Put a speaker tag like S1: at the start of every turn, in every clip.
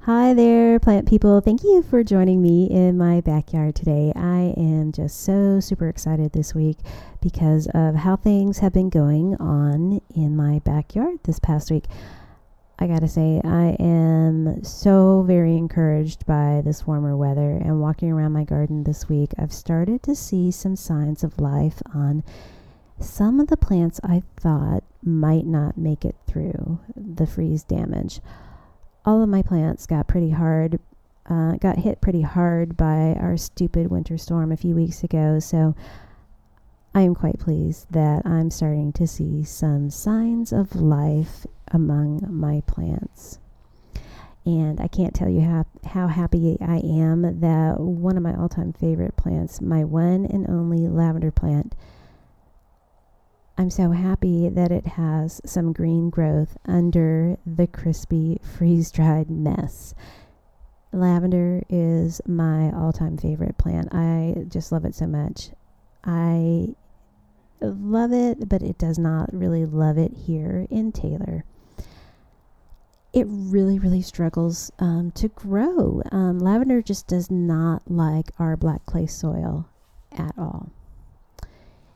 S1: Hi there, plant people. Thank you for joining me in my backyard today. I am just so super excited this week because of how things have been going on in my backyard this past week. I gotta say, I am so very encouraged by this warmer weather and walking around my garden this week. I've started to see some signs of life on some of the plants I thought might not make it through the freeze damage all of my plants got pretty hard, uh, got hit pretty hard by our stupid winter storm a few weeks ago. So I am quite pleased that I'm starting to see some signs of life among my plants. And I can't tell you how, how happy I am that one of my all time favorite plants, my one and only lavender plant, I'm so happy that it has some green growth under the crispy freeze dried mess. Lavender is my all time favorite plant. I just love it so much. I love it, but it does not really love it here in Taylor. It really, really struggles um, to grow. Um, lavender just does not like our black clay soil at all.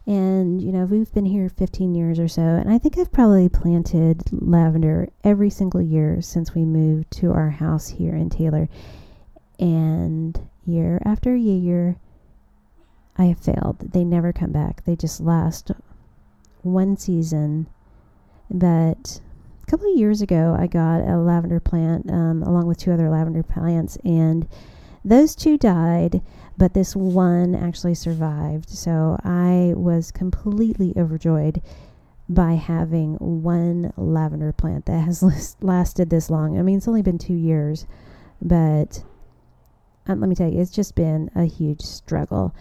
S1: And, you know, we've been here 15 years or so, and I think I've probably planted lavender every single year since we moved to our house here in Taylor. And year after year, I have failed. They never come back. They just last one season. But a couple of years ago, I got a lavender plant um, along with two other lavender plants, and those two died but this one actually survived. So I was completely overjoyed by having one lavender plant that has lasted this long. I mean, it's only been two years, but um, let me tell you, it's just been a huge struggle.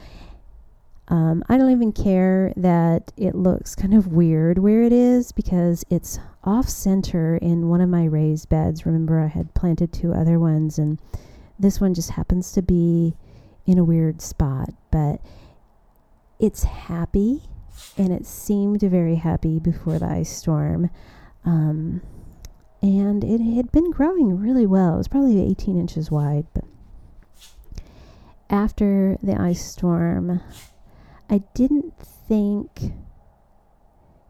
S1: Um, I don't even care that it looks kind of weird where it is because it's off center in one of my raised beds. Remember, I had planted two other ones, and this one just happens to be in a weird spot, but it's happy and it seemed very happy before the ice storm. Um, and it had been growing really well. It was probably 18 inches wide, but after the ice storm, I didn't think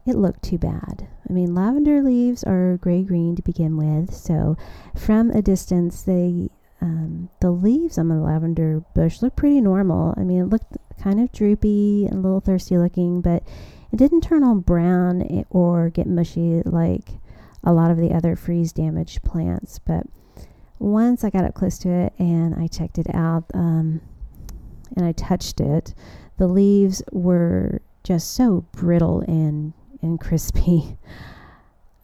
S1: it looked too bad. I mean, lavender leaves are gray green to begin with, so from a distance, they um, the leaves on the lavender bush look pretty normal. I mean, it looked kind of droopy and a little thirsty looking, but it didn't turn all brown or get mushy like a lot of the other freeze damaged plants. But once I got up close to it and I checked it out um, and I touched it, the leaves were just so brittle and, and crispy.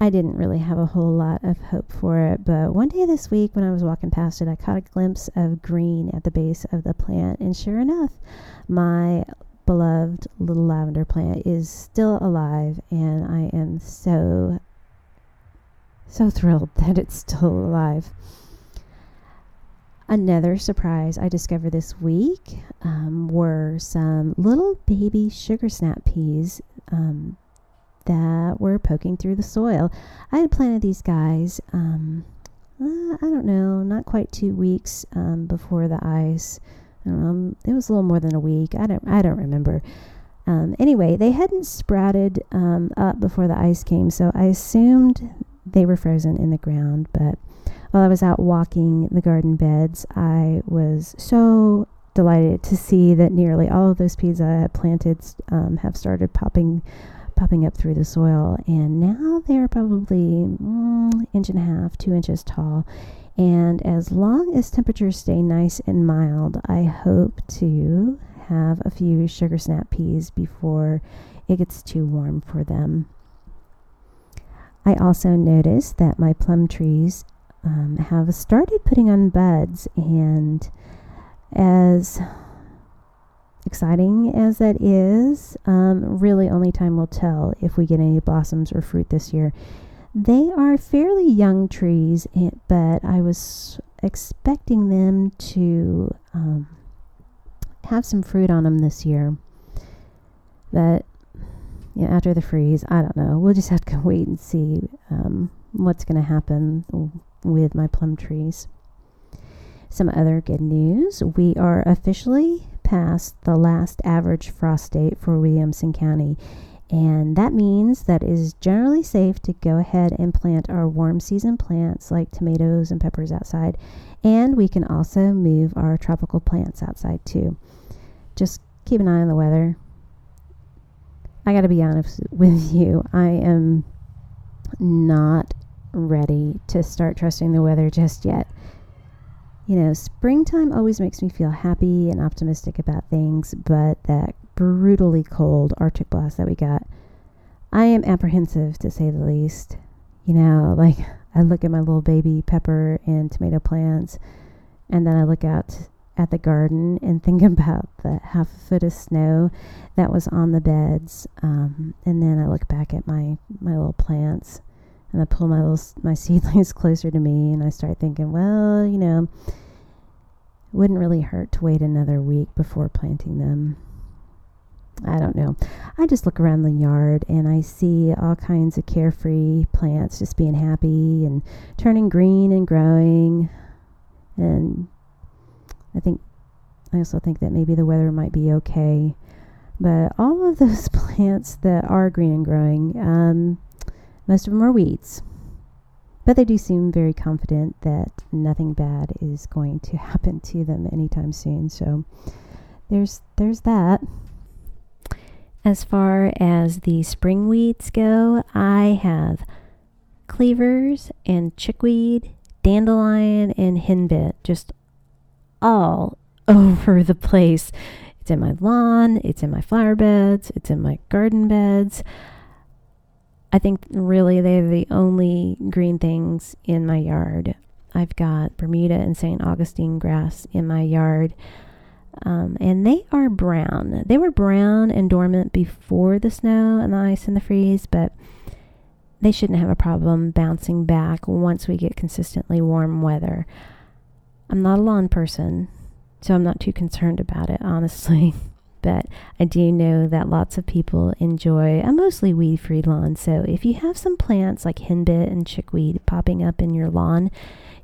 S1: I didn't really have a whole lot of hope for it, but one day this week when I was walking past it, I caught a glimpse of green at the base of the plant, and sure enough, my beloved little lavender plant is still alive, and I am so, so thrilled that it's still alive. Another surprise I discovered this week um, were some little baby sugar snap peas um, that were poking through the soil. I had planted these guys, um, uh, I don't know, not quite two weeks um, before the ice. Um, it was a little more than a week. I don't, I don't remember. Um, anyway, they hadn't sprouted um, up before the ice came, so I assumed they were frozen in the ground. But while I was out walking the garden beds, I was so delighted to see that nearly all of those peas I had planted um, have started popping popping up through the soil. And now they're probably mm, inch and a half, two inches tall. And as long as temperatures stay nice and mild, I hope to have a few sugar snap peas before it gets too warm for them. I also noticed that my plum trees um, have started putting on buds, and as exciting as that is, um, really only time will tell if we get any blossoms or fruit this year. They are fairly young trees, eh, but I was expecting them to um, have some fruit on them this year. But you know, after the freeze, I don't know. We'll just have to wait and see um, what's going to happen with my plum trees. Some other good news we are officially past the last average frost date for Williamson County. And that means that it is generally safe to go ahead and plant our warm season plants like tomatoes and peppers outside. And we can also move our tropical plants outside too. Just keep an eye on the weather. I got to be honest with you, I am not ready to start trusting the weather just yet. You know, springtime always makes me feel happy and optimistic about things, but that brutally cold Arctic blast that we got, I am apprehensive to say the least. You know, like I look at my little baby pepper and tomato plants, and then I look out at the garden and think about the half a foot of snow that was on the beds, um, and then I look back at my my little plants and I pull my little my seedlings closer to me, and I start thinking, well, you know, it wouldn't really hurt to wait another week before planting them. I don't know. I just look around the yard and I see all kinds of carefree plants just being happy and turning green and growing. And I think, I also think that maybe the weather might be okay. But all of those plants that are green and growing, um, most of them are weeds. But they do seem very confident that nothing bad is going to happen to them anytime soon. So there's there's that. As far as the spring weeds go, I have cleavers and chickweed, dandelion, and henbit just all over the place. It's in my lawn, it's in my flower beds, it's in my garden beds. I think really they're the only green things in my yard. I've got Bermuda and St. Augustine grass in my yard. Um, and they are brown. They were brown and dormant before the snow and the ice and the freeze, but they shouldn't have a problem bouncing back once we get consistently warm weather. I'm not a lawn person, so I'm not too concerned about it, honestly. But I do know that lots of people enjoy a mostly weed free lawn. So if you have some plants like henbit and chickweed popping up in your lawn,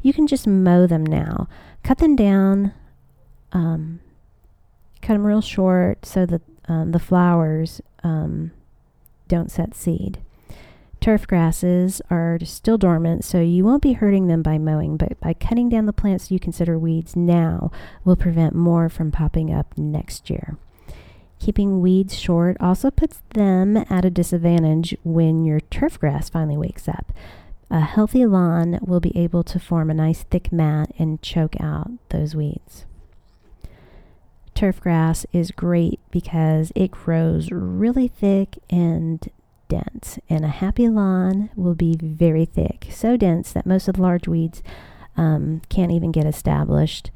S1: you can just mow them now. Cut them down, um, cut them real short so that um, the flowers um, don't set seed. Turf grasses are still dormant, so you won't be hurting them by mowing, but by cutting down the plants you consider weeds now will prevent more from popping up next year. Keeping weeds short also puts them at a disadvantage when your turf grass finally wakes up. A healthy lawn will be able to form a nice thick mat and choke out those weeds. Turf grass is great because it grows really thick and dense, and a happy lawn will be very thick, so dense that most of the large weeds um, can't even get established.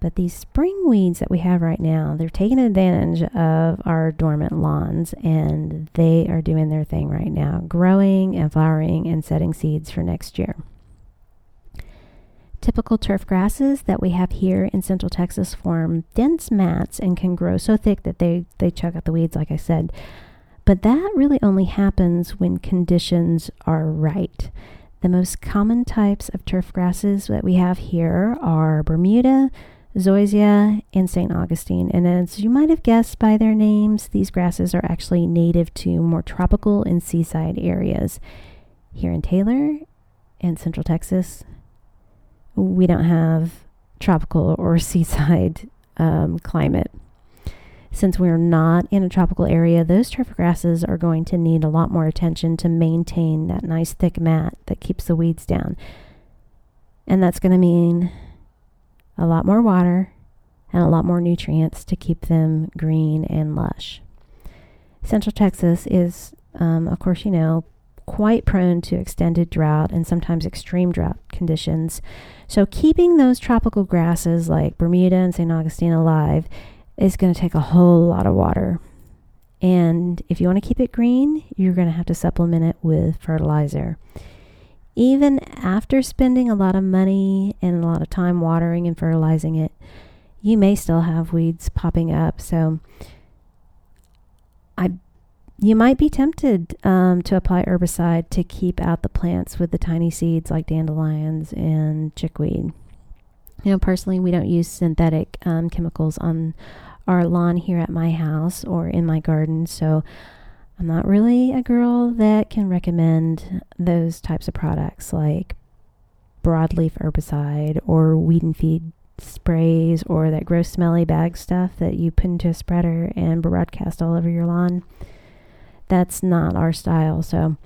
S1: But these spring weeds that we have right now, they're taking advantage of our dormant lawns and they are doing their thing right now, growing and flowering and setting seeds for next year. Typical turf grasses that we have here in central Texas form dense mats and can grow so thick that they, they choke out the weeds, like I said. But that really only happens when conditions are right. The most common types of turf grasses that we have here are Bermuda, zoysia, and St. Augustine. And as you might have guessed by their names, these grasses are actually native to more tropical and seaside areas. Here in Taylor and Central Texas, we don't have tropical or seaside um, climate. Since we're not in a tropical area, those turf grasses are going to need a lot more attention to maintain that nice thick mat that keeps the weeds down. And that's going to mean a lot more water, and a lot more nutrients to keep them green and lush. Central Texas is, um, of course, you know, quite prone to extended drought and sometimes extreme drought conditions. So, keeping those tropical grasses like Bermuda and St. Augustine alive is going to take a whole lot of water. And if you want to keep it green, you're going to have to supplement it with fertilizer. Even after spending a lot of money and a lot of time watering and fertilizing it, you may still have weeds popping up. So, I you might be tempted um, to apply herbicide to keep out the plants with the tiny seeds like dandelions and chickweed. You know, personally, we don't use synthetic um, chemicals on our lawn here at my house or in my garden, so I'm not really a girl that can recommend those types of products like broadleaf herbicide or weed and feed sprays or that gross smelly bag stuff that you put into a spreader and broadcast all over your lawn that's not our style. So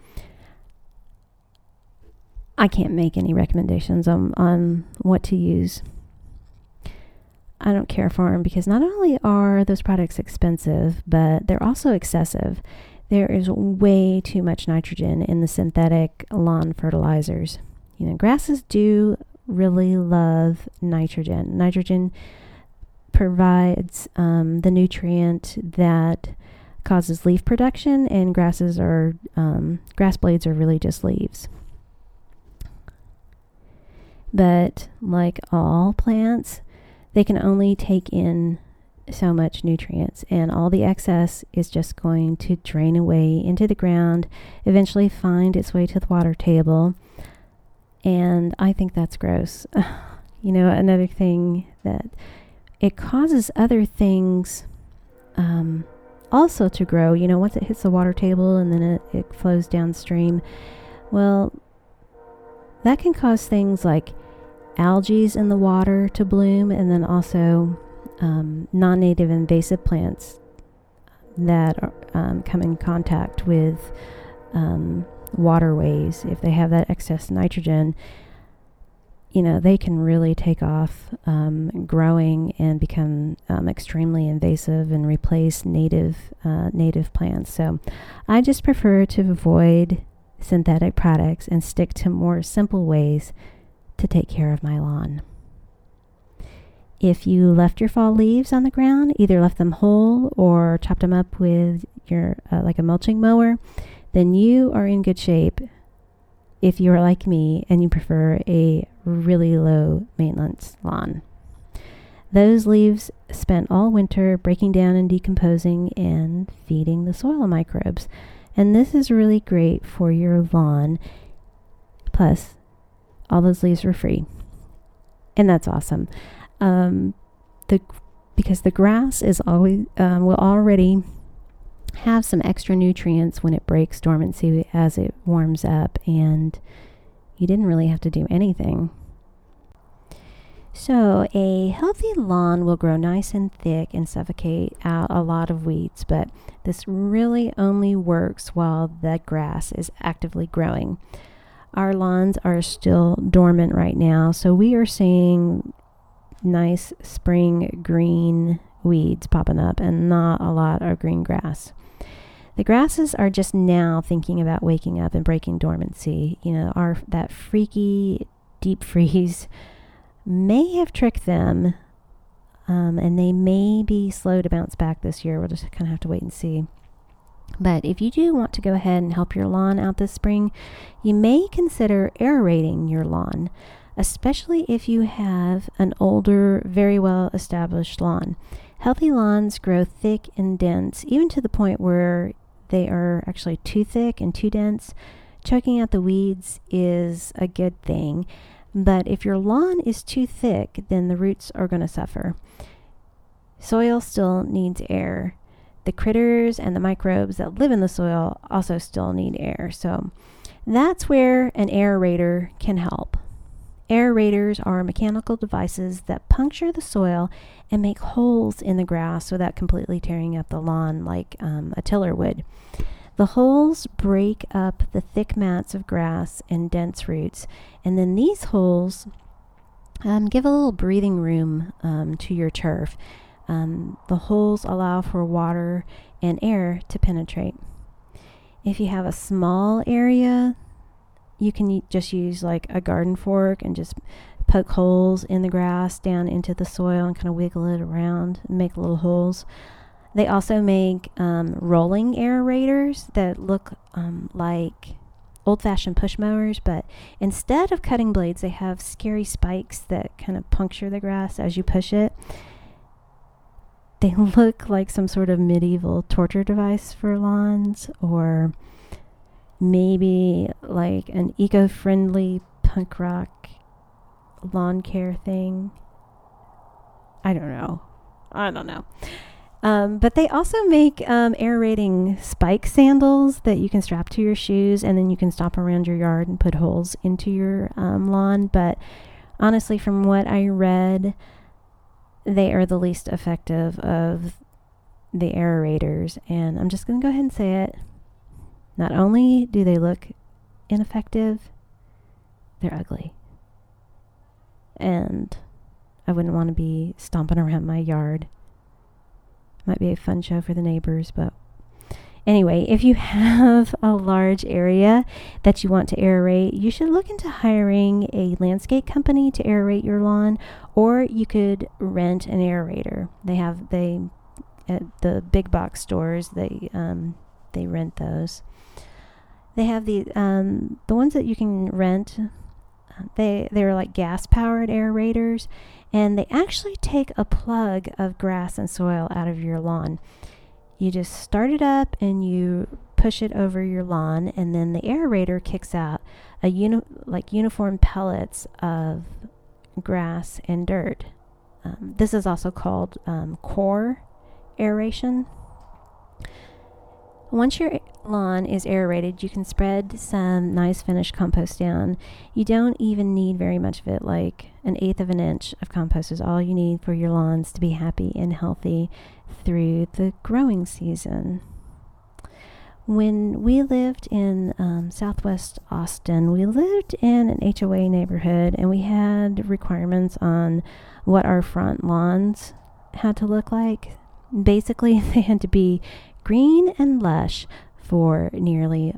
S1: I can't make any recommendations on, on what to use. I don't care for them because not only are those products expensive, but they're also excessive. There is way too much nitrogen in the synthetic lawn fertilizers. You know, grasses do really love nitrogen. Nitrogen provides um, the nutrient that causes leaf production, and grasses are um, grass blades are really just leaves. But like all plants, they can only take in so much nutrients, and all the excess is just going to drain away into the ground, eventually find its way to the water table. And I think that's gross. you know, another thing that it causes other things. Um, also to grow. You know, once it hits the water table and then it, it flows downstream, well, that can cause things like algae in the water to bloom and then also um, non native invasive plants that are, um, come in contact with um, waterways. If they have that excess nitrogen, you know, they can really take off um, growing and become um, extremely invasive and replace native uh, native plants. So, I just prefer to avoid synthetic products and stick to more simple ways to take care of my lawn. If you left your fall leaves on the ground, either left them whole or chopped them up with your uh, like a mulching mower, then you are in good shape if you are like me and you prefer a really low maintenance lawn. Those leaves spent all winter breaking down and decomposing and feeding the soil microbes. And this is really great for your lawn. Plus, all those leaves were free. And that's awesome. Um, the because the grass is always um, will already have some extra nutrients when it breaks dormancy as it warms up, and you didn't really have to do anything. So, a healthy lawn will grow nice and thick and suffocate out a lot of weeds, but this really only works while the grass is actively growing. Our lawns are still dormant right now, so we are seeing nice spring green weeds popping up and not a lot of green grass. The grasses are just now thinking about waking up and breaking dormancy. You know, our that freaky deep freeze may have tricked them, um, and they may be slow to bounce back this year. We'll just kind of have to wait and see. But if you do want to go ahead and help your lawn out this spring, you may consider aerating your lawn, especially if you have an older, very well established lawn. Healthy lawns grow thick and dense, even to the point where they are actually too thick and too dense. Choking out the weeds is a good thing, but if your lawn is too thick, then the roots are going to suffer. Soil still needs air. The critters and the microbes that live in the soil also still need air. So that's where an aerator can help. Aerators are mechanical devices that puncture the soil and make holes in the grass without completely tearing up the lawn like um, a tiller would. The holes break up the thick mats of grass and dense roots, and then these holes um, give a little breathing room um, to your turf. Um, the holes allow for water and air to penetrate. if you have a small area, you can just use like a garden fork and just poke holes in the grass down into the soil and kind of wiggle it around and make little holes. They also make um, rolling aerators that look um, like old fashioned push mowers, but instead of cutting blades, they have scary spikes that kind of puncture the grass as you push it. They look like some sort of medieval torture device for lawns, or maybe like an eco friendly punk rock lawn care thing. I don't know. I don't know. Um, but they also make um, aerating spike sandals that you can strap to your shoes and then you can stomp around your yard and put holes into your um, lawn. But honestly, from what I read, they are the least effective of the aerators. And I'm just going to go ahead and say it. Not only do they look ineffective, they're ugly. And I wouldn't want to be stomping around my yard might be a fun show for the neighbors, but anyway, if you have a large area that you want to aerate, you should look into hiring a landscape company to aerate your lawn, or you could rent an aerator. They have they at the big box stores they um, they rent those. They have the um, the ones that you can rent. They they're like gas powered aerators, and they actually take a plug of grass and soil out of your lawn. You just start it up and you push it over your lawn, and then the aerator kicks out a uni- like uniform pellets of grass and dirt. Um, this is also called um, core aeration. Once your lawn is aerated, you can spread some nice finished compost down. You don't even need very much of it, like an eighth of an inch of compost is all you need for your lawns to be happy and healthy through the growing season. When we lived in um, southwest Austin, we lived in an HOA neighborhood and we had requirements on what our front lawns had to look like. Basically, they had to be green and lush for nearly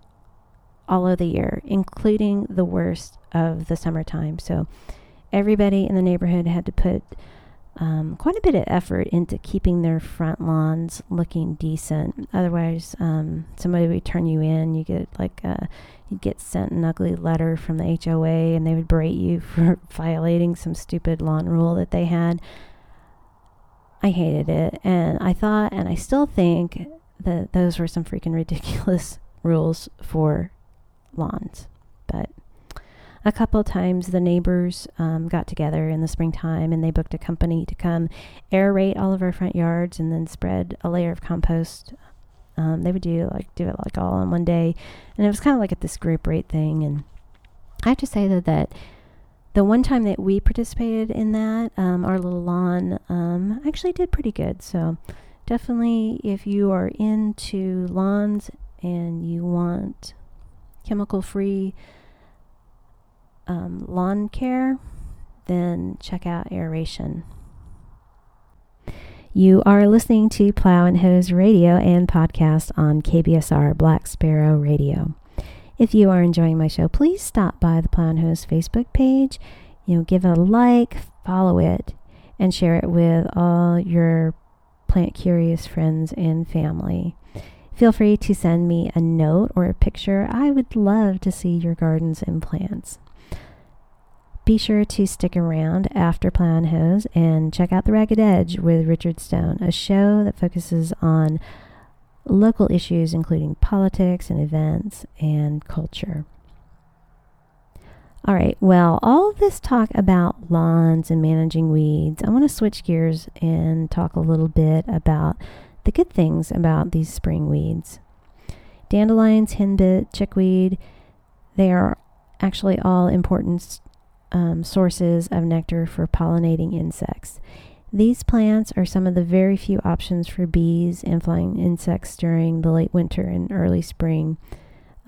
S1: all of the year, including the worst of the summertime. So everybody in the neighborhood had to put um, quite a bit of effort into keeping their front lawns looking decent. Otherwise, um, somebody would turn you in. You get like a, you'd get sent an ugly letter from the HOA, and they would berate you for violating some stupid lawn rule that they had. I hated it, and I thought, and I still think that those were some freaking ridiculous rules for lawns. But a couple times the neighbors um, got together in the springtime and they booked a company to come aerate all of our front yards and then spread a layer of compost. Um, they would do like do it like all in one day, and it was kind of like at this group rate thing. And I have to say that that the one time that we participated in that, um, our little lawn um, actually did pretty good. So definitely if you are into lawns and you want chemical free um, lawn care, then check out aeration. You are listening to Plow and Hose Radio and podcast on KBSR Black Sparrow Radio. If you are enjoying my show, please stop by the Plow and Hose Facebook page. You know, give it a like, follow it, and share it with all your plant curious friends and family. Feel free to send me a note or a picture. I would love to see your gardens and plants. Be sure to stick around after Plow and Hose and check out The Ragged Edge with Richard Stone, a show that focuses on local issues including politics and events and culture. All right, well, all this talk about lawns and managing weeds, I want to switch gears and talk a little bit about the good things about these spring weeds. Dandelions, henbit, chickweed, they are actually all important um, sources of nectar for pollinating insects. These plants are some of the very few options for bees and flying insects during the late winter and early spring.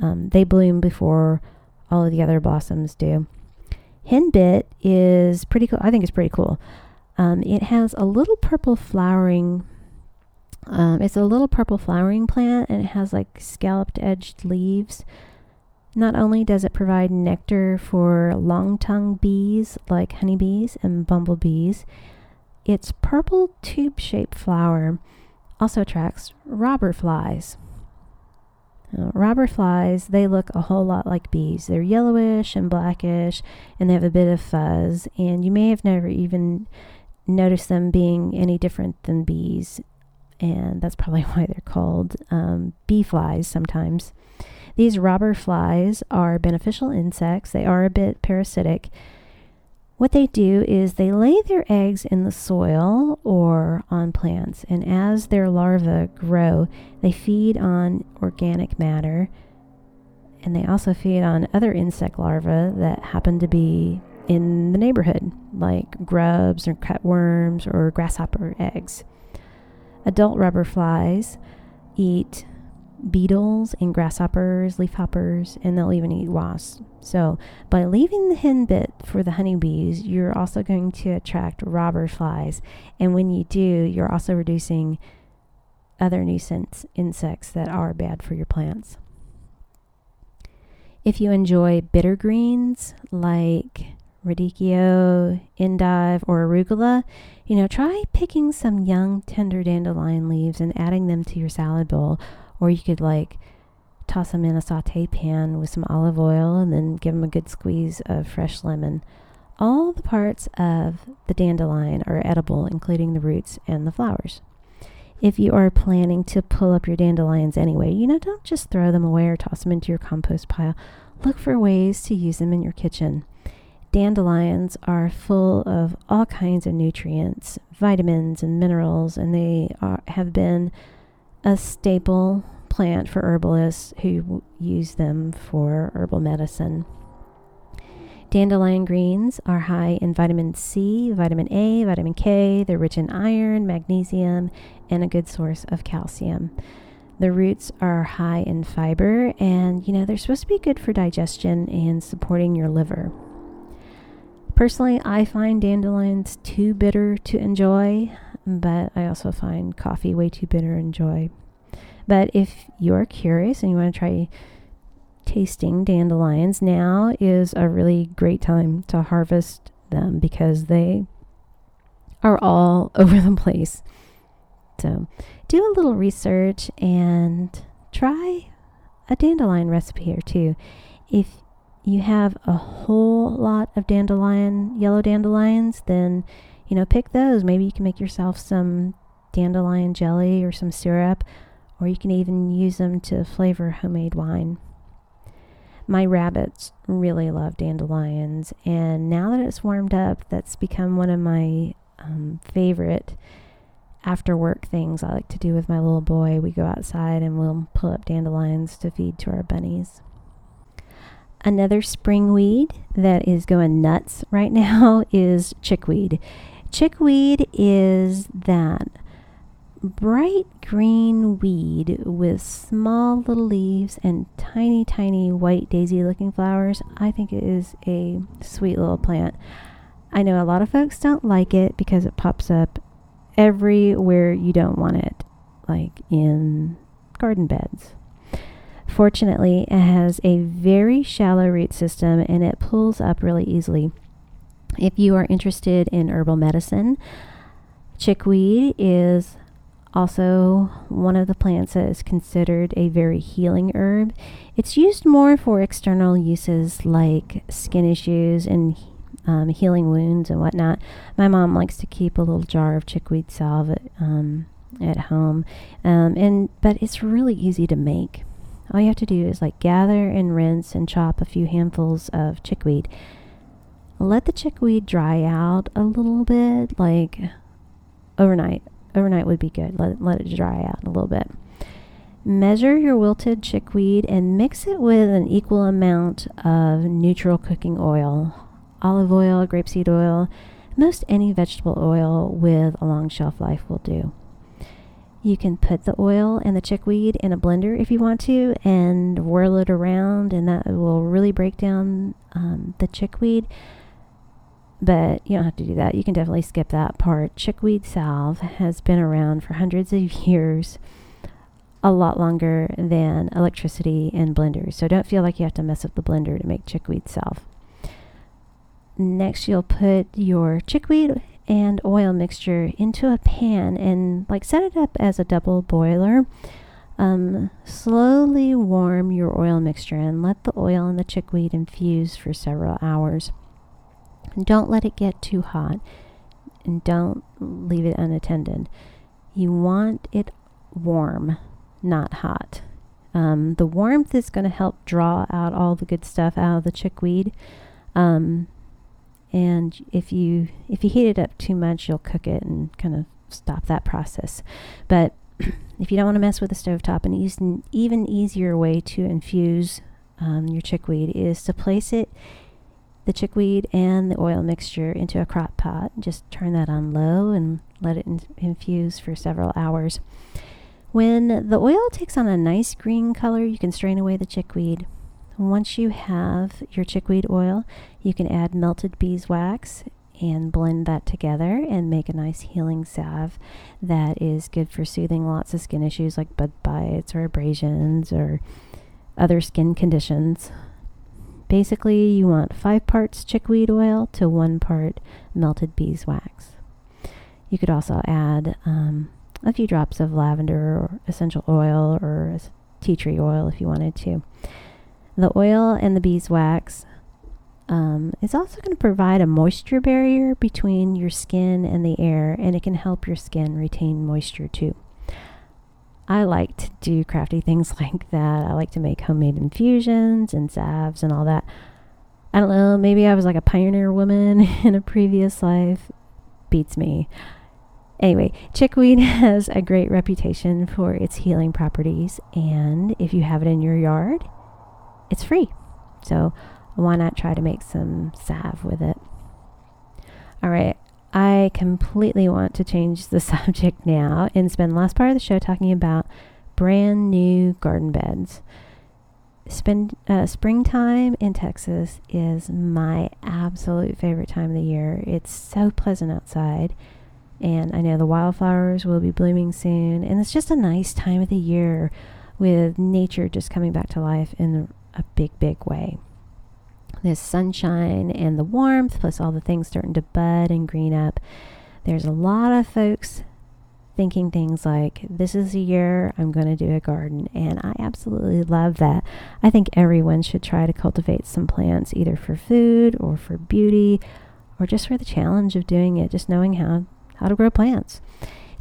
S1: Um, they bloom before all of the other blossoms do. Henbit is pretty cool. I think it's pretty cool. Um, it has a little purple flowering Um, it's a little purple flowering plant and it has like scalloped edged leaves. Not only does it provide nectar for long tongued bees like honeybees and bumblebees, its purple tube shaped flower also attracts robber flies. Uh, robber flies, they look a whole lot like bees. They're yellowish and blackish, and they have a bit of fuzz, and you may have never even noticed them being any different than bees, and that's probably why they're called um, bee flies sometimes. These robber flies are beneficial insects. They are a bit parasitic, what they do is they lay their eggs in the soil or on plants, and as their larvae grow, they feed on organic matter and they also feed on other insect larvae that happen to be in the neighborhood, like grubs or cutworms or grasshopper eggs. Adult robber flies eat beetles and grasshoppers, leafhoppers, and they'll even eat wasps. So, by leaving the hen bit for the honeybees, you're also going to attract robber flies. And when you do, you're also reducing other nuisance insects that are bad for your plants. If you enjoy bitter greens like radicchio, endive, or arugula, you know, try picking some young tender dandelion leaves and adding them to your salad bowl or you could like toss them in a saute pan with some olive oil and then give them a good squeeze of fresh lemon. All the parts of the dandelion are edible, including the roots and the flowers. If you are planning to pull up your dandelions anyway, you know, don't just throw them away or toss them into your compost pile. Look for ways to use them in your kitchen. Dandelions are full of all kinds of nutrients, vitamins, and minerals, and they are, have been a staple plant for herbalists who use them for herbal medicine. Dandelion greens are high in vitamin C, vitamin A, vitamin K. They're rich in iron, magnesium, and a good source of calcium. The roots are high in fiber, and you know, they're supposed to be good for digestion and supporting your liver. Personally, I find dandelions too bitter to enjoy but I also find coffee way too bitter and enjoy. But if you're curious and you want to try tasting dandelions, now is a really great time to harvest them because they are all over the place. So do a little research and try a dandelion recipe or two. If you have a whole lot of dandelion, yellow dandelions, then you know, pick those. Maybe you can make yourself some dandelion jelly or some syrup, or you can even use them to flavor homemade wine. My rabbits really love dandelions, and now that it's warmed up, that's become one of my um, favorite after work things I like to do with my little boy. We go outside and we'll pull up dandelions to feed to our bunnies. Another spring weed that is going nuts right now is chickweed. Chickweed is that bright green weed with small little leaves and tiny, tiny white daisy looking flowers. I think it is a sweet little plant. I know a lot of folks don't like it because it pops up everywhere you don't want it, like in garden beds. Fortunately, it has a very shallow root system and it pulls up really easily. If you are interested in herbal medicine, chickweed is also one of the plants that is considered a very healing herb. It's used more for external uses like skin issues and um, healing wounds and whatnot. My mom likes to keep a little jar of chickweed salve at, um, at home, um, and but it's really easy to make. All you have to do is like gather and rinse and chop a few handfuls of chickweed let the chickweed dry out a little bit, like overnight. Overnight would be good. Let, let it dry out a little bit. Measure your wilted chickweed and mix it with an equal amount of neutral cooking oil, olive oil, grapeseed oil, most any vegetable oil with a long shelf life will do. You can put the oil and the chickweed in a blender if you want to and whirl it around, and that will really break down um, the chickweed but you don't have to do that. You can definitely skip that part. Chickweed salve has been around for hundreds of years, a lot longer than electricity and blenders. So don't feel like you have to mess up the blender to make chickweed salve. Next, you'll put your chickweed and oil mixture into a pan and like set it up as a double boiler. Um, slowly warm your oil mixture and let the oil and the chickweed infuse for several hours. Don't let it get too hot and don't leave it unattended. You want it warm, not hot. Um, the warmth is going to help draw out all the good stuff out of the chickweed. Um, and if you if you heat it up too much, you'll cook it and kind of stop that process. But if you don't want to mess with the stovetop, an easy, even easier way to infuse um, your chickweed is to place it, the chickweed and the oil mixture into a crock pot. Just turn that on low and let it in- infuse for several hours. When the oil takes on a nice green color, you can strain away the chickweed. Once you have your chickweed oil, you can add melted beeswax and blend that together and make a nice healing salve that is good for soothing lots of skin issues like bud bites or abrasions or other skin conditions. Basically, you want five parts chickweed oil to one part melted beeswax. You could also add um, a few drops of lavender or essential oil or tea tree oil if you wanted to. The oil and the beeswax um, is also going to provide a moisture barrier between your skin and the air, and it can help your skin retain moisture too. I like to do crafty things like that. I like to make homemade infusions and salves and all that. I don't know, maybe I was like a pioneer woman in a previous life. Beats me. Anyway, chickweed has a great reputation for its healing properties, and if you have it in your yard, it's free. So why not try to make some salve with it? All right, I completely want to change the subject now and spend the last part of the show talking about brand new garden beds. Spend uh, springtime in Texas is my absolute favorite time of the year. It's so pleasant outside, and I know the wildflowers will be blooming soon, and it's just a nice time of the year with nature just coming back to life in a big, big way. There's sunshine and the warmth, plus all the things starting to bud and green up. There's a lot of folks thinking things like, This is the year I'm going to do a garden. And I absolutely love that. I think everyone should try to cultivate some plants, either for food or for beauty or just for the challenge of doing it, just knowing how, how to grow plants.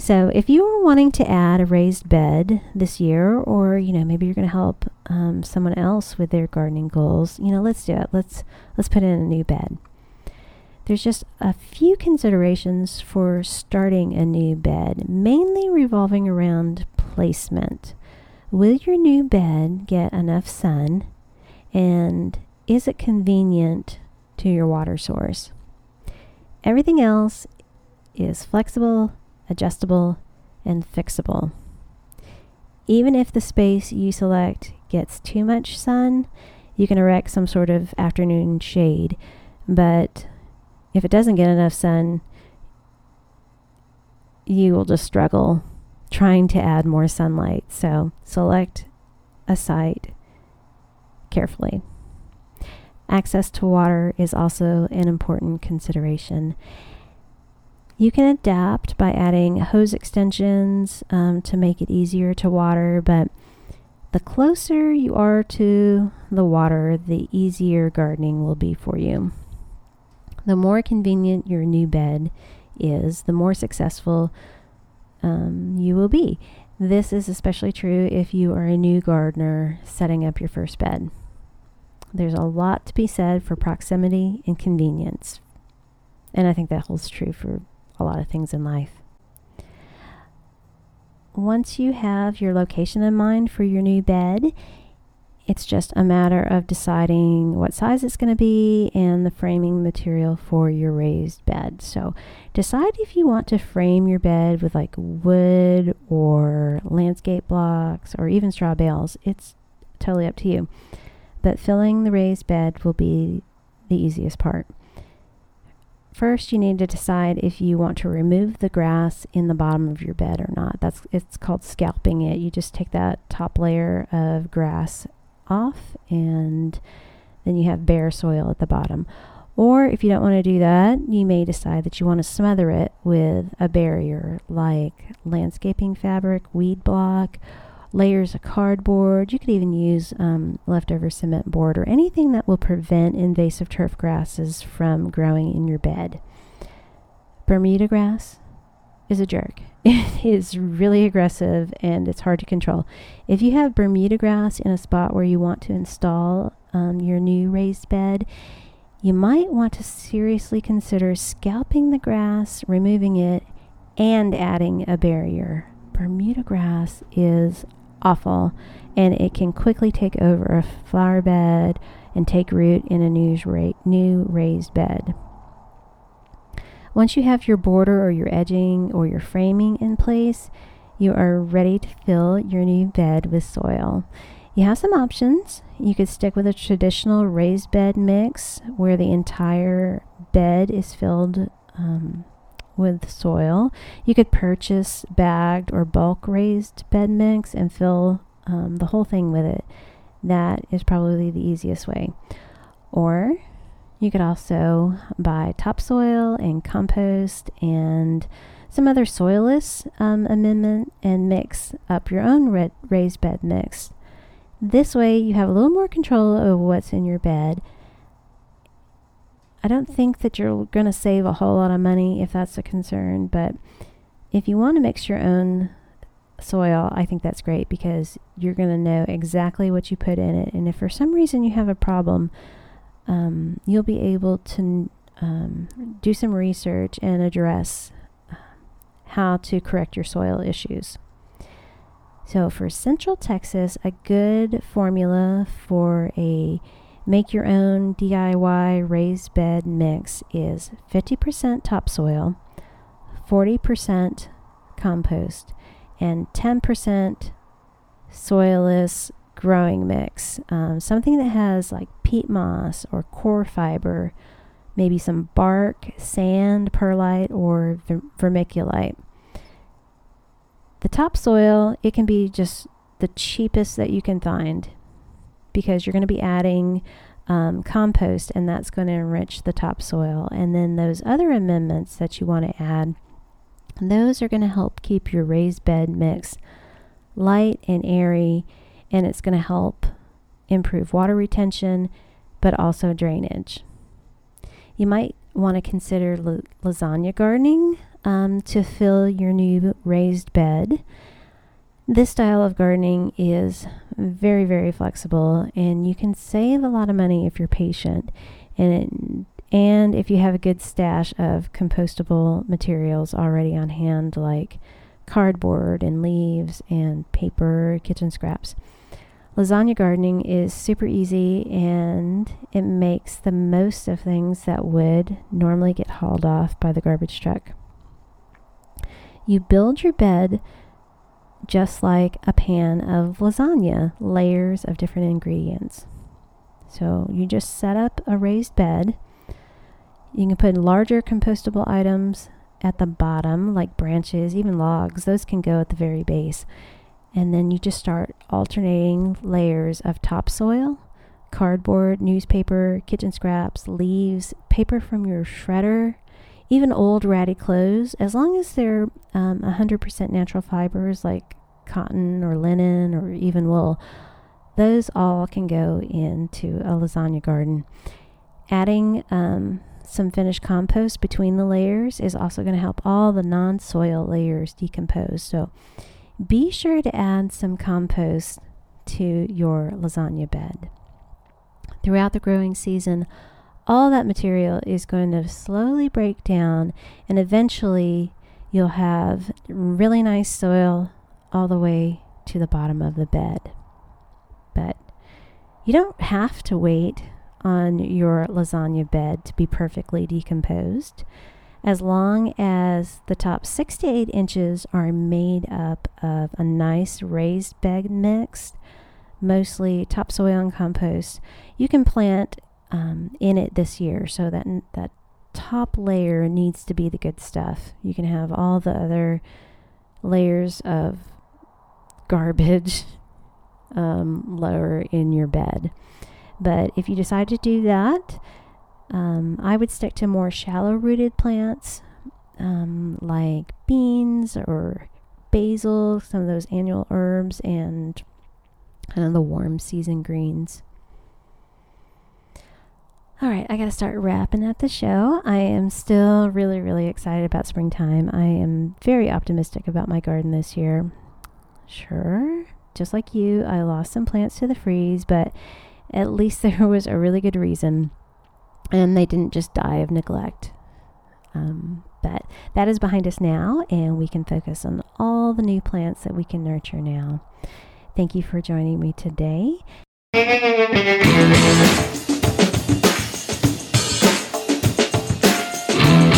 S1: So if you are wanting to add a raised bed this year, or you know maybe you're going to help um, someone else with their gardening goals, you know let's do it. Let's let's put in a new bed. There's just a few considerations for starting a new bed, mainly revolving around placement. Will your new bed get enough sun? And is it convenient to your water source? Everything else is flexible adjustable, and fixable. Even if the space you select gets too much sun, you can erect some sort of afternoon shade. But if it doesn't get enough sun, you will just struggle trying to add more sunlight. So select a site carefully. Access to water is also an important consideration. You can adapt by adding hose extensions um, to make it easier to water, but the closer you are to the water, the easier gardening will be for you. The more convenient your new bed is, the more successful um, you will be. This is especially true if you are a new gardener setting up your first bed. There's a lot to be said for proximity and convenience. And I think that holds true for a lot of things in life. Once you have your location in mind for your new bed, it's just a matter of deciding what size it's going to be and the framing material for your raised bed. So, decide if you want to frame your bed with like wood or landscape blocks or even straw bales. It's totally up to you. But filling the raised bed will be the easiest part first you need to decide if you want to remove the grass in the bottom of your bed or not. That's it's called scalping it. You just take that top layer of grass off and then you have bare soil at the bottom. Or if you don't want to do that, you may decide that you want to smother it with a barrier like landscaping fabric, weed block, layers of cardboard. You could even use um, leftover cement board or anything that will prevent invasive turf grasses from growing in your bed. Bermuda grass is a jerk. It is really aggressive and it's hard to control. If you have Bermuda grass in a spot where you want to install um, your new raised bed, you might want to seriously consider scalping the grass, removing it, and adding a barrier. Bermuda grass is awful and it can quickly take over a flower bed and take root in a new, ra- new raised bed. Once you have your border or your edging or your framing in place, you are ready to fill your new bed with soil. You have some options. You could stick with a traditional raised bed mix where the entire bed is filled um, with soil. You could purchase bagged or bulk raised bed mix and fill um, the whole thing with it. That is probably the easiest way. Or you could also buy topsoil and compost and some other soilless um, amendment and mix up your own red, raised bed mix. This way, you have a little more control over what's in your bed. I don't think that you're going to save a whole lot of money if that's a concern, but if you want to mix your own soil, I think that's great because you're going to know exactly what you put in it. And if for some reason you have a problem, um, you'll be able to um, do some research and address uh, how to correct your soil issues. So for Central Texas, a good formula for a make your own DIY raised bed mix is 50% topsoil, 40% compost, and 10% soilless growing mix. Um, something that has like peat moss or coir fiber, maybe some bark, sand, perlite, or vermiculite. The topsoil, it can be just the cheapest that you can find because you're going to be adding um, compost and that's going to enrich the topsoil. And then those other amendments that you want to add, those are going to help keep your raised bed mix light and airy and it's going to help improve water retention but also drainage. You might want to consider lasagna gardening um, to fill your new raised bed. This style of gardening is very, very flexible, and you can save a lot of money if you're patient. And it, and if you have a good stash of compostable materials already on hand, like cardboard and leaves and paper, kitchen scraps. Lasagna gardening is super easy and it makes the most of things that would normally get hauled off by the garbage truck. You build your bed just like a pan of lasagna, layers of different ingredients. So you just set up a raised bed. You can put larger compostable items at the bottom, like branches, even logs. Those can go at the very base. And then you just start alternating layers of topsoil, cardboard, newspaper, kitchen scraps, leaves, paper from your shredder, even old ratty clothes, as long as they're um, 100% natural fibers like cotton or linen or even wool, those all can go into a lasagna garden. Adding um, some finished compost between the layers is also going to help all the non soil layers decompose. So be sure to add some compost to your lasagna bed. Throughout the growing season, all that material is going to slowly break down and eventually you'll have really nice soil all the way to the bottom of the bed. But you don't have to wait on your lasagna bed to be perfectly decomposed. As long as the top six to eight inches are made up of a nice raised bed mix, mostly topsoil and compost, you can plant um, in it this year. So that that top layer needs to be the good stuff. You can have all the other layers of garbage um, lower in your bed. But if you decide to do that, um, I would stick to more shallow rooted plants um, like beans or basil, some of those annual herbs, and kind of the warm season greens. All right, I got to start wrapping up the show. I am still really, really excited about springtime. I am very optimistic about my garden this year. Sure, just like you, I lost some plants to the freeze, but at least there was a really good reason, and they didn't just die of neglect. Um, but that is behind us now, and we can focus on all the new plants that we can nurture now. Thank you for joining me today.